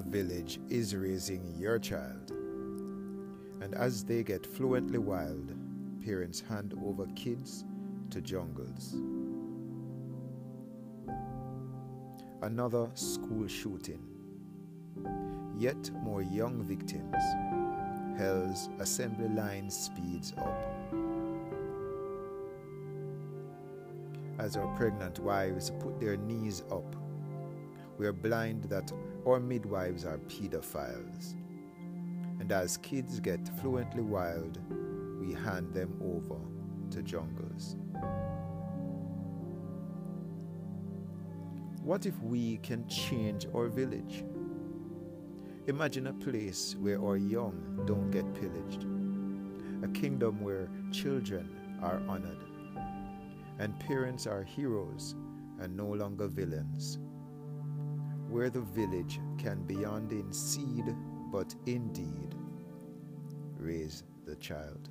village is raising your child. And as they get fluently wild, parents hand over kids to jungles. Another school shooting. Yet more young victims. Hell's assembly line speeds up. As our pregnant wives put their knees up, we are blind that our midwives are pedophiles. And as kids get fluently wild, we hand them over to jungles. What if we can change our village? Imagine a place where our young don't get pillaged, a kingdom where children are honored, and parents are heroes and no longer villains, where the village can beyond in seed but indeed raise the child.